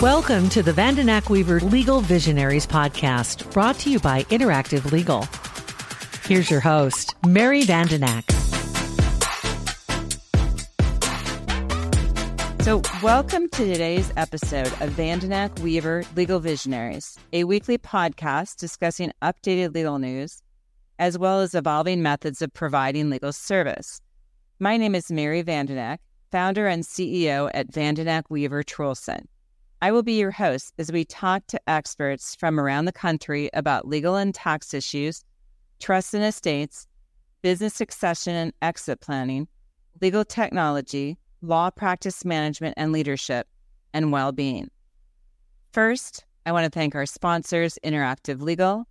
Welcome to the Vandenack Weaver Legal Visionaries podcast, brought to you by Interactive Legal. Here's your host, Mary Vandenack. So, welcome to today's episode of Vandenack Weaver Legal Visionaries, a weekly podcast discussing updated legal news, as well as evolving methods of providing legal service. My name is Mary Vandenack, founder and CEO at Vandenack Weaver Trulson. I will be your host as we talk to experts from around the country about legal and tax issues, trusts and estates, business succession and exit planning, legal technology, law practice management and leadership, and well being. First, I want to thank our sponsors Interactive Legal,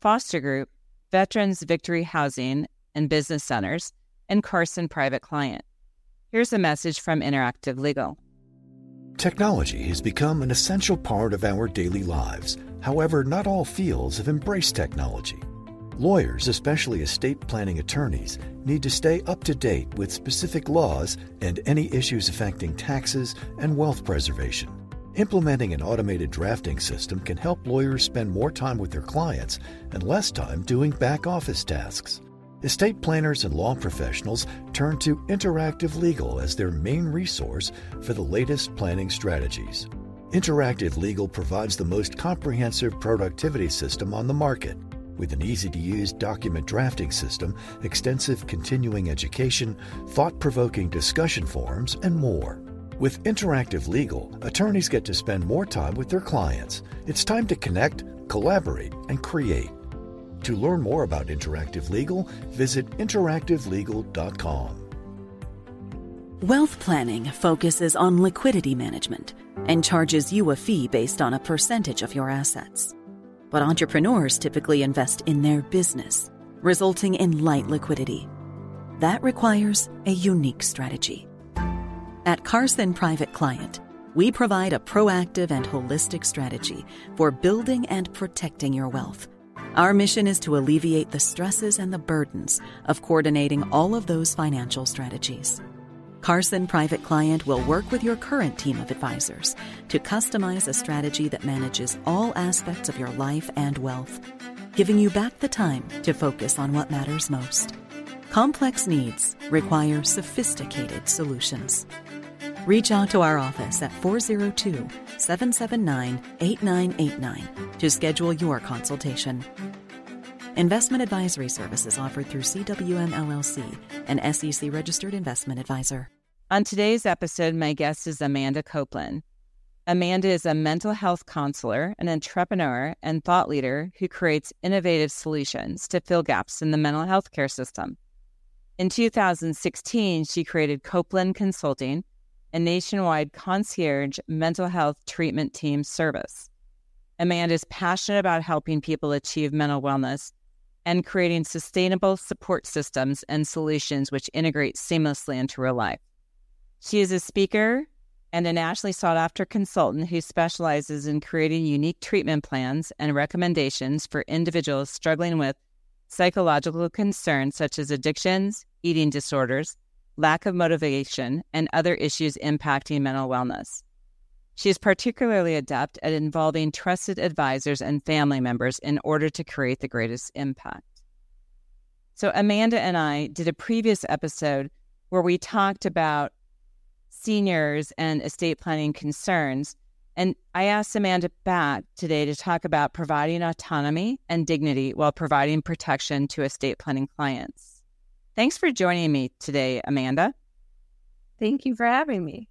Foster Group, Veterans Victory Housing and Business Centers, and Carson Private Client. Here's a message from Interactive Legal. Technology has become an essential part of our daily lives. However, not all fields have embraced technology. Lawyers, especially estate planning attorneys, need to stay up to date with specific laws and any issues affecting taxes and wealth preservation. Implementing an automated drafting system can help lawyers spend more time with their clients and less time doing back office tasks. Estate planners and law professionals turn to Interactive Legal as their main resource for the latest planning strategies. Interactive Legal provides the most comprehensive productivity system on the market with an easy to use document drafting system, extensive continuing education, thought provoking discussion forums, and more. With Interactive Legal, attorneys get to spend more time with their clients. It's time to connect, collaborate, and create. To learn more about Interactive Legal, visit interactivelegal.com. Wealth planning focuses on liquidity management and charges you a fee based on a percentage of your assets but entrepreneurs typically invest in their business, resulting in light liquidity. That requires a unique strategy. At Carson Private Client, we provide a proactive and holistic strategy for building and protecting your wealth. Our mission is to alleviate the stresses and the burdens of coordinating all of those financial strategies. Carson Private Client will work with your current team of advisors to customize a strategy that manages all aspects of your life and wealth, giving you back the time to focus on what matters most. Complex needs require sophisticated solutions. Reach out to our office at 402 779 8989 to schedule your consultation. Investment advisory services offered through CWM LLC, an SEC registered investment advisor. On today's episode, my guest is Amanda Koplin. Amanda is a mental health counselor, an entrepreneur, and thought leader who creates innovative solutions to fill gaps in the mental health care system. In 2016, she created Koplin Consulting, a nationwide concierge mental health treatment team service. Amanda is passionate about helping people achieve mental wellness and creating sustainable support systems and solutions which integrate seamlessly into real life. She is a speaker and a nationally sought after consultant who specializes in creating unique treatment plans and recommendations for individuals struggling with psychological concerns such as addictions, eating disorders, lack of motivation, and other issues impacting mental wellness. She is particularly adept at involving trusted advisors and family members in order to create the greatest impact. So, Amanda and I did a previous episode where we talked about seniors and estate planning concerns. And I asked Amanda back today to talk about providing autonomy and dignity while providing protection to estate planning clients. Thanks for joining me today, Amanda. Thank you for having me.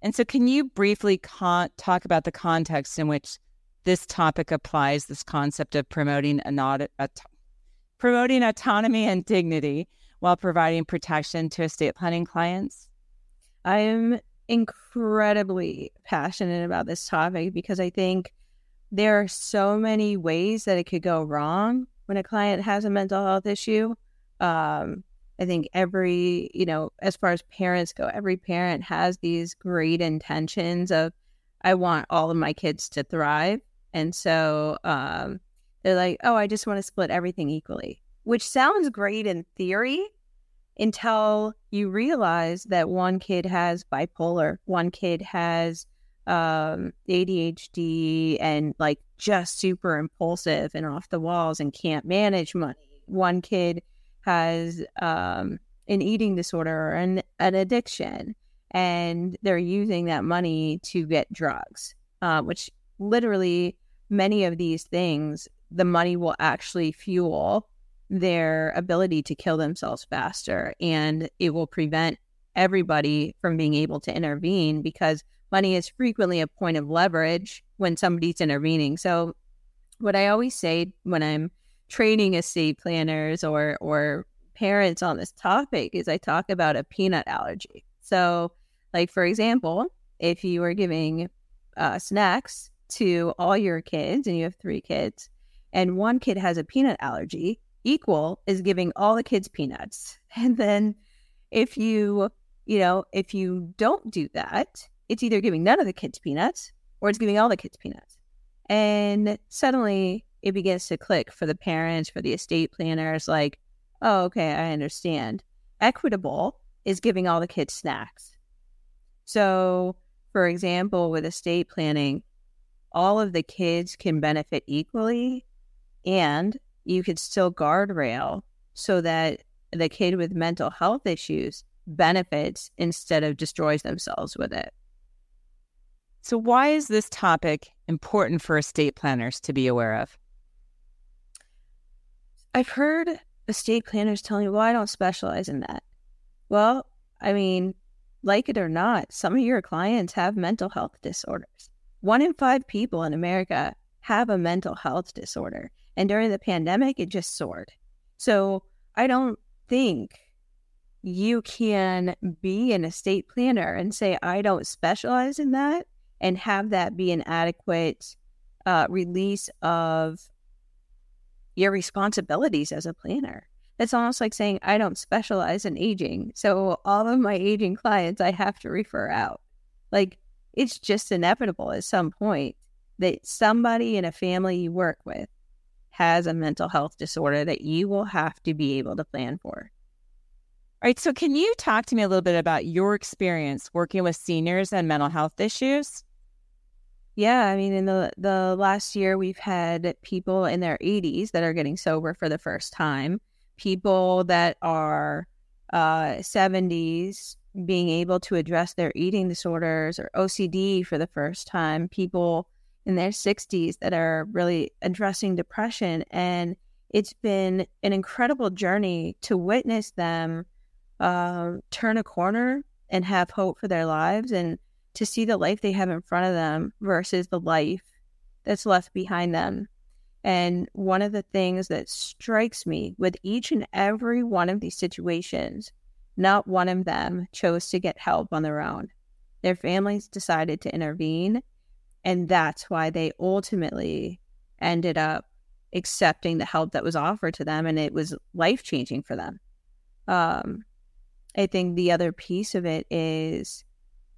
And so, can you briefly con- talk about the context in which this topic applies this concept of promoting aut- promoting autonomy and dignity while providing protection to estate planning clients? I am incredibly passionate about this topic because I think there are so many ways that it could go wrong when a client has a mental health issue. Um, I think every, you know, as far as parents go, every parent has these great intentions of, I want all of my kids to thrive. And so um, they're like, oh, I just want to split everything equally, which sounds great in theory. until you realize that one kid has bipolar, one kid has um, ADHD and like just super impulsive and off the walls and can't manage money. One kid has um, an eating disorder or an, an addiction, and they're using that money to get drugs, uh, which literally many of these things, the money will actually fuel their ability to kill themselves faster and it will prevent everybody from being able to intervene because money is frequently a point of leverage when somebody's intervening. So what I always say when I'm training estate planners or or parents on this topic is I talk about a peanut allergy. So like for example, if you are giving uh, snacks to all your kids and you have three kids and one kid has a peanut allergy, equal is giving all the kids peanuts. And then if you, you know, if you don't do that, it's either giving none of the kids peanuts or it's giving all the kids peanuts. And suddenly it begins to click for the parents, for the estate planners, like, oh, okay, I understand. Equitable is giving all the kids snacks. So, for example, with estate planning, all of the kids can benefit equally and you could still guardrail so that the kid with mental health issues benefits instead of destroys themselves with it. So, why is this topic important for estate planners to be aware of? I've heard estate planners telling me, well, I don't specialize in that. Well, I mean, like it or not, some of your clients have mental health disorders. One in five people in America have a mental health disorder. And during the pandemic, it just soared. So I don't think you can be an estate planner and say, I don't specialize in that and have that be an adequate uh, release of your responsibilities as a planner. It's almost like saying, I don't specialize in aging. So all of my aging clients, I have to refer out. Like it's just inevitable at some point that somebody in a family you work with has a mental health disorder that you will have to be able to plan for. All right. So, can you talk to me a little bit about your experience working with seniors and mental health issues? Yeah, I mean, in the the last year, we've had people in their 80s that are getting sober for the first time. People that are uh, 70s being able to address their eating disorders or OCD for the first time. People in their 60s that are really addressing depression. And it's been an incredible journey to witness them uh, turn a corner and have hope for their lives and to see the life they have in front of them versus the life that's left behind them. And one of the things that strikes me with each and every one of these situations, not one of them chose to get help on their own. Their families decided to intervene and that's why they ultimately ended up accepting the help that was offered to them. And it was life changing for them. Um, I think the other piece of it is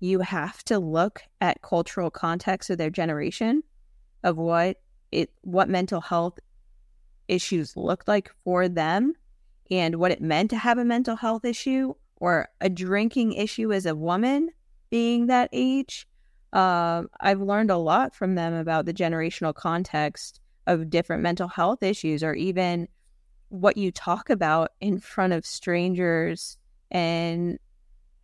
you have to look at cultural context of their generation of what it what mental health issues looked like for them and what it meant to have a mental health issue or a drinking issue as a woman being that age. Um, I've learned a lot from them about the generational context of different mental health issues or even what you talk about in front of strangers and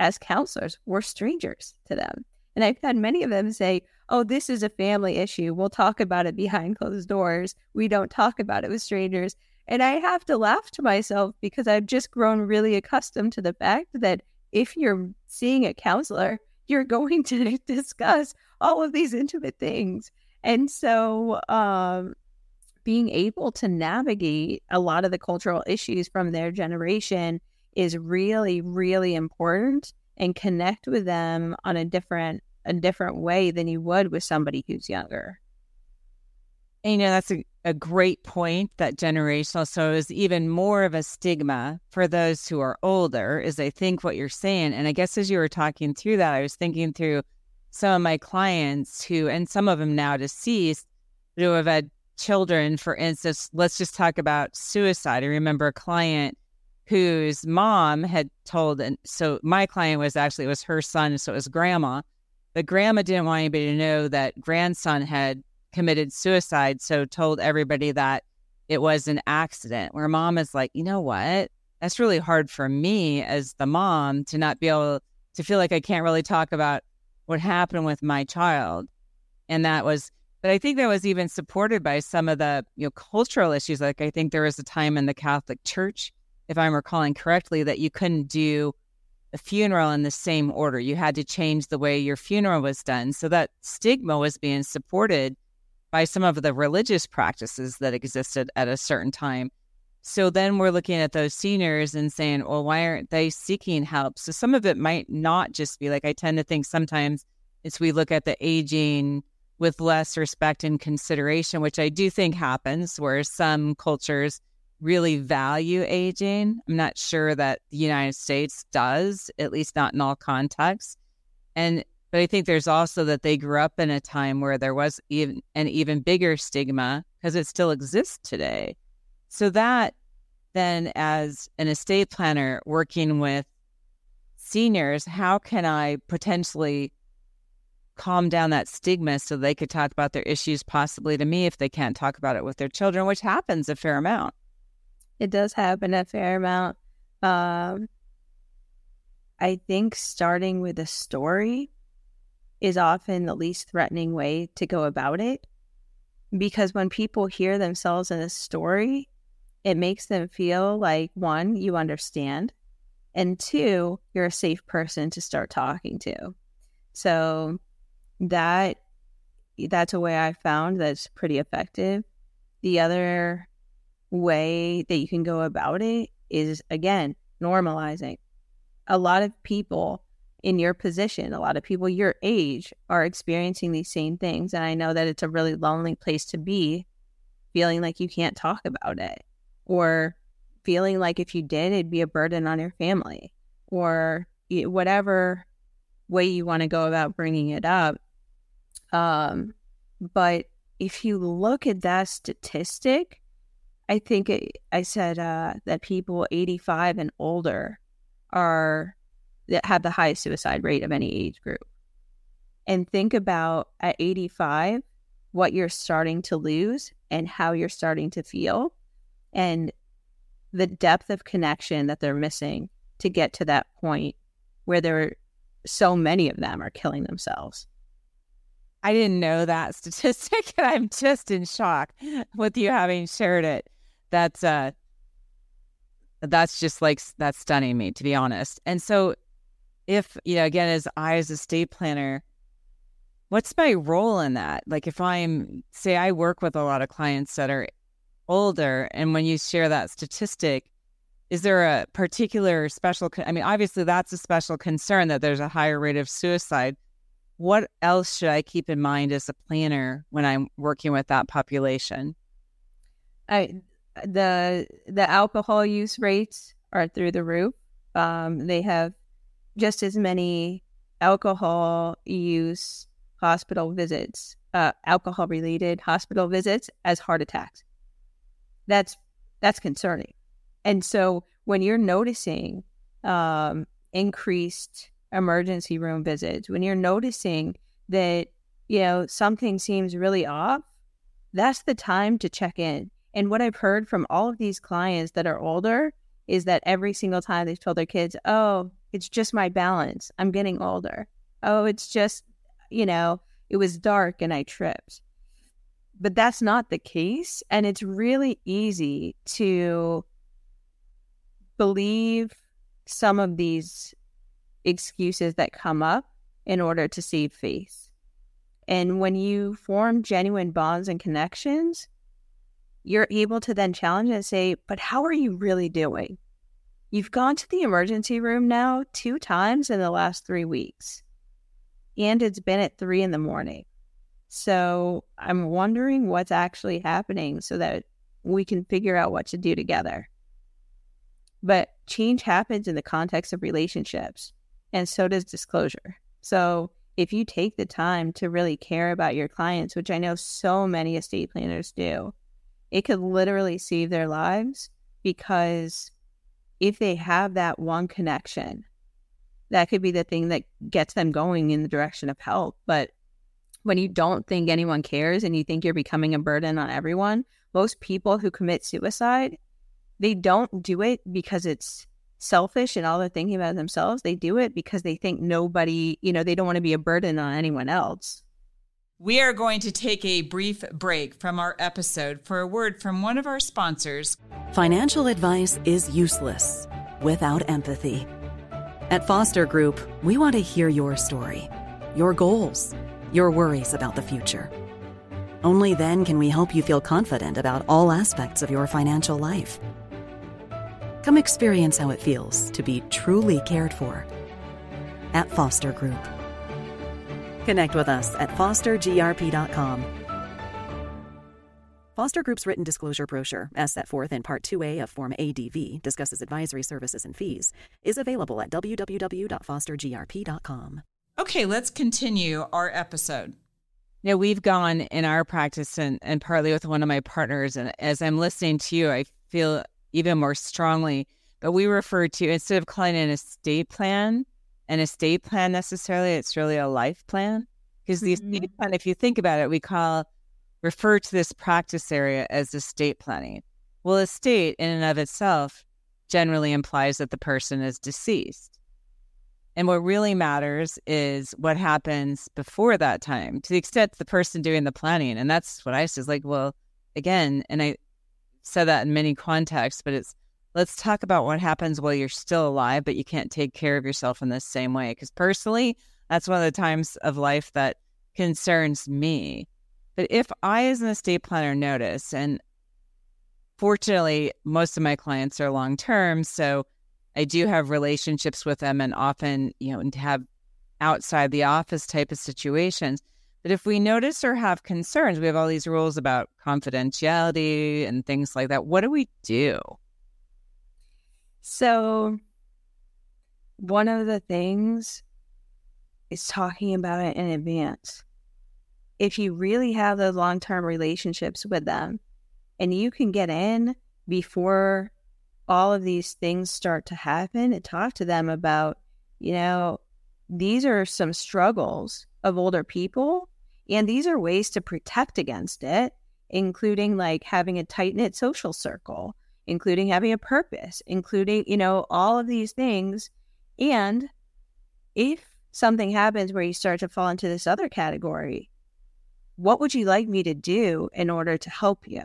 as counselors we're strangers to them. And i've had many of them say oh this is a family issue. We'll talk about it behind closed doors. We don't talk about it with strangers. And i have to laugh to myself because i've just grown really accustomed to the fact that if you're seeing a counselor you're going to discuss all of these intimate things. And so, um, being able to navigate a lot of the cultural issues from their generation is really, really important and connect with them on a different a different way than you would with somebody who's younger. And, you know, that's a, a great point that generational. So is even more of a stigma for those who are older, is they think what you're saying. And I guess as you were talking through that, I was thinking through some of my clients who, and some of them now deceased, who have had children, for instance, let's just talk about suicide. I remember a client whose mom had told, and so my client was actually, it was her son, so it was grandma. But grandma didn't want anybody to know that grandson had committed suicide, so told everybody that it was an accident. Where mom is like, you know what? That's really hard for me as the mom to not be able to feel like I can't really talk about what happened with my child. And that was, but I think that was even supported by some of the, you know, cultural issues. Like I think there was a time in the Catholic Church, if I'm recalling correctly, that you couldn't do a funeral in the same order. You had to change the way your funeral was done. So that stigma was being supported by some of the religious practices that existed at a certain time. So then we're looking at those seniors and saying, well, why aren't they seeking help? So some of it might not just be like, I tend to think sometimes it's we look at the aging with less respect and consideration, which I do think happens where some cultures really value aging. I'm not sure that the United States does, at least not in all contexts. And but I think there's also that they grew up in a time where there was even an even bigger stigma because it still exists today so that then, as an estate planner working with seniors, how can I potentially calm down that stigma so they could talk about their issues possibly to me if they can't talk about it with their children, which happens a fair amount. It does happen a fair amount. Um, I think starting with a story is often the least threatening way to go about it because when people hear themselves in a story, it makes them feel like one, you understand, and two, you're a safe person to start talking to. So that that's a way I found that's pretty effective. The other way that you can go about it is again normalizing. A lot of people in your position, a lot of people your age are experiencing these same things. And I know that it's a really lonely place to be, feeling like you can't talk about it or feeling like if you did, it'd be a burden on your family or whatever way you want to go about bringing it up. Um, but if you look at that statistic, I think it, I said uh, that people 85 and older are that have the highest suicide rate of any age group. And think about at 85 what you're starting to lose and how you're starting to feel and the depth of connection that they're missing to get to that point where there are so many of them are killing themselves. I didn't know that statistic and I'm just in shock with you having shared it. That's uh that's just like that's stunning me to be honest. And so if you know again as I as a estate planner what's my role in that? Like if I'm say I work with a lot of clients that are older and when you share that statistic is there a particular special i mean obviously that's a special concern that there's a higher rate of suicide what else should i keep in mind as a planner when i'm working with that population i the the alcohol use rates are through the roof um, they have just as many alcohol use hospital visits uh, alcohol related hospital visits as heart attacks that's that's concerning. And so when you're noticing um, increased emergency room visits, when you're noticing that you know something seems really off, that's the time to check in. And what I've heard from all of these clients that are older is that every single time they've told their kids, "Oh, it's just my balance. I'm getting older. Oh, it's just, you know, it was dark and I tripped." but that's not the case. And it's really easy to believe some of these excuses that come up in order to save face. And when you form genuine bonds and connections, you're able to then challenge and say, but how are you really doing? You've gone to the emergency room now two times in the last three weeks, and it's been at three in the morning. So I'm wondering what's actually happening so that we can figure out what to do together. But change happens in the context of relationships, and so does disclosure. So if you take the time to really care about your clients, which I know so many estate planners do, it could literally save their lives because if they have that one connection, that could be the thing that gets them going in the direction of help. But when you don't think anyone cares and you think you're becoming a burden on everyone, most people who commit suicide, they don't do it because it's selfish and all they're thinking about themselves. They do it because they think nobody, you know, they don't want to be a burden on anyone else. We are going to take a brief break from our episode for a word from one of our sponsors. Financial advice is useless without empathy. At Foster Group, we want to hear your story, your goals, your worries about the future. Only then can we help you feel confident about all aspects of your financial life. Come experience how it feels to be truly cared for at Foster Group. Connect with us at fostergrp.com. Foster Group's written disclosure brochure, as set forth in Part 2A of Form ADV, discusses advisory services and fees, is available at www.fostergrp.com. Okay, let's continue our episode. Now, we've gone in our practice and, and partly with one of my partners, and as I'm listening to you, I feel even more strongly. But we refer to, instead of calling it an estate plan, an estate plan necessarily, it's really a life plan. Because the mm-hmm. estate plan, if you think about it, we call refer to this practice area as estate planning. Well, estate in and of itself generally implies that the person is deceased. And what really matters is what happens before that time, to the extent the person doing the planning. And that's what I said, like, well, again, and I said that in many contexts, but it's let's talk about what happens while you're still alive, but you can't take care of yourself in the same way. Because personally, that's one of the times of life that concerns me but if I, as an estate planner, notice, and fortunately, most of my clients are long term, so I do have relationships with them and often, you know, have outside the office type of situations. But if we notice or have concerns, we have all these rules about confidentiality and things like that. What do we do? So, one of the things is talking about it in advance. If you really have those long term relationships with them and you can get in before all of these things start to happen and talk to them about, you know, these are some struggles of older people and these are ways to protect against it, including like having a tight knit social circle, including having a purpose, including, you know, all of these things. And if something happens where you start to fall into this other category, what would you like me to do in order to help you?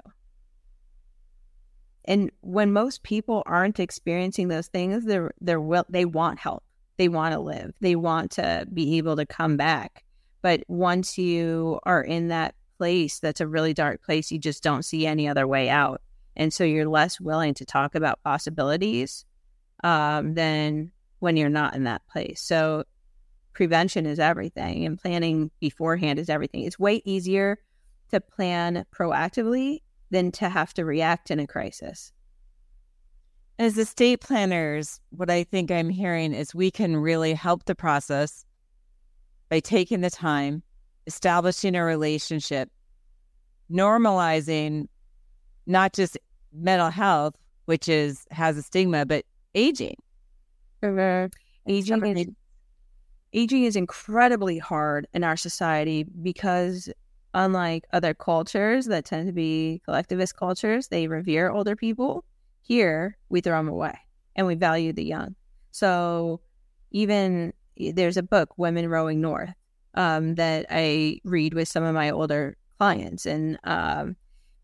And when most people aren't experiencing those things, they're they're will they want help. They want to live. They want to be able to come back. But once you are in that place that's a really dark place, you just don't see any other way out. And so you're less willing to talk about possibilities um, than when you're not in that place. So prevention is everything and planning beforehand is everything. It's way easier to plan proactively than to have to react in a crisis. As estate planners, what I think I'm hearing is we can really help the process by taking the time, establishing a relationship, normalizing not just mental health, which is has a stigma, but aging. Mm-hmm. Aging is aging is incredibly hard in our society because unlike other cultures that tend to be collectivist cultures, they revere older people. Here, we throw them away and we value the young. So, even there's a book, Women Rowing North, um, that I read with some of my older clients, and um,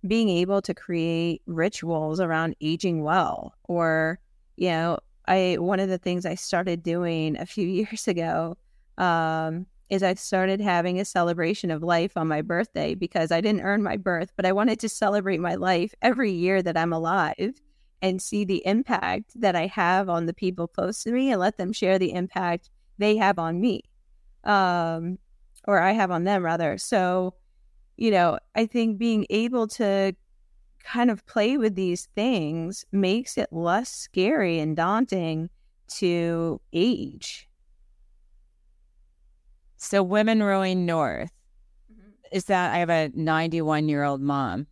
being able to create rituals around aging well, or you know, I one of the things I started doing a few years ago um, is I started having a celebration of life on my birthday because I didn't earn my birth, but I wanted to celebrate my life every year that I'm alive and see the impact that I have on the people close to me and let them share the impact they have on me, um, or I have on them rather. So, you know, I think being able to kind of play with these things makes it less scary and daunting to age. So, Women Rowing North mm-hmm. is that I have a 91 year old mom.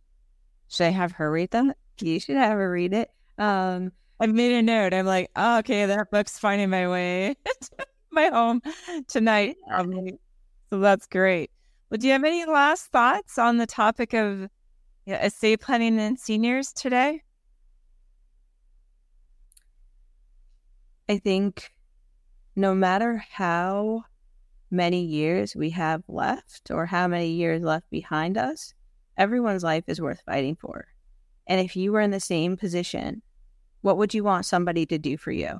Should I have her read that? You should have her read it. Um, I've made a note. I'm like, oh, okay, that book's finding my way to my home tonight. So that's great. Well, do you have any last thoughts on the topic of yeah, estate planning and seniors today? I think no matter how many years we have left or how many years left behind us, everyone's life is worth fighting for. And if you were in the same position, what would you want somebody to do for you?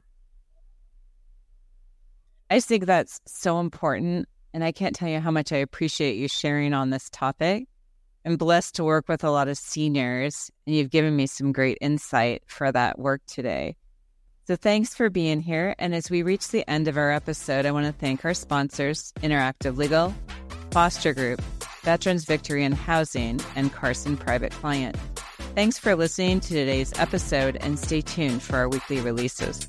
I just think that's so important. And I can't tell you how much I appreciate you sharing on this topic. I'm blessed to work with a lot of seniors, and you've given me some great insight for that work today. So thanks for being here. And as we reach the end of our episode, I want to thank our sponsors Interactive Legal, Foster Group, Veterans Victory in Housing, and Carson Private Client. Thanks for listening to today's episode and stay tuned for our weekly releases.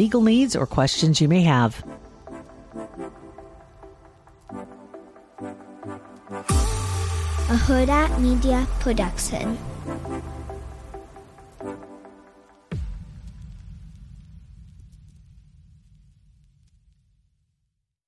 legal needs or questions you may have. A Hurrdat Media Production.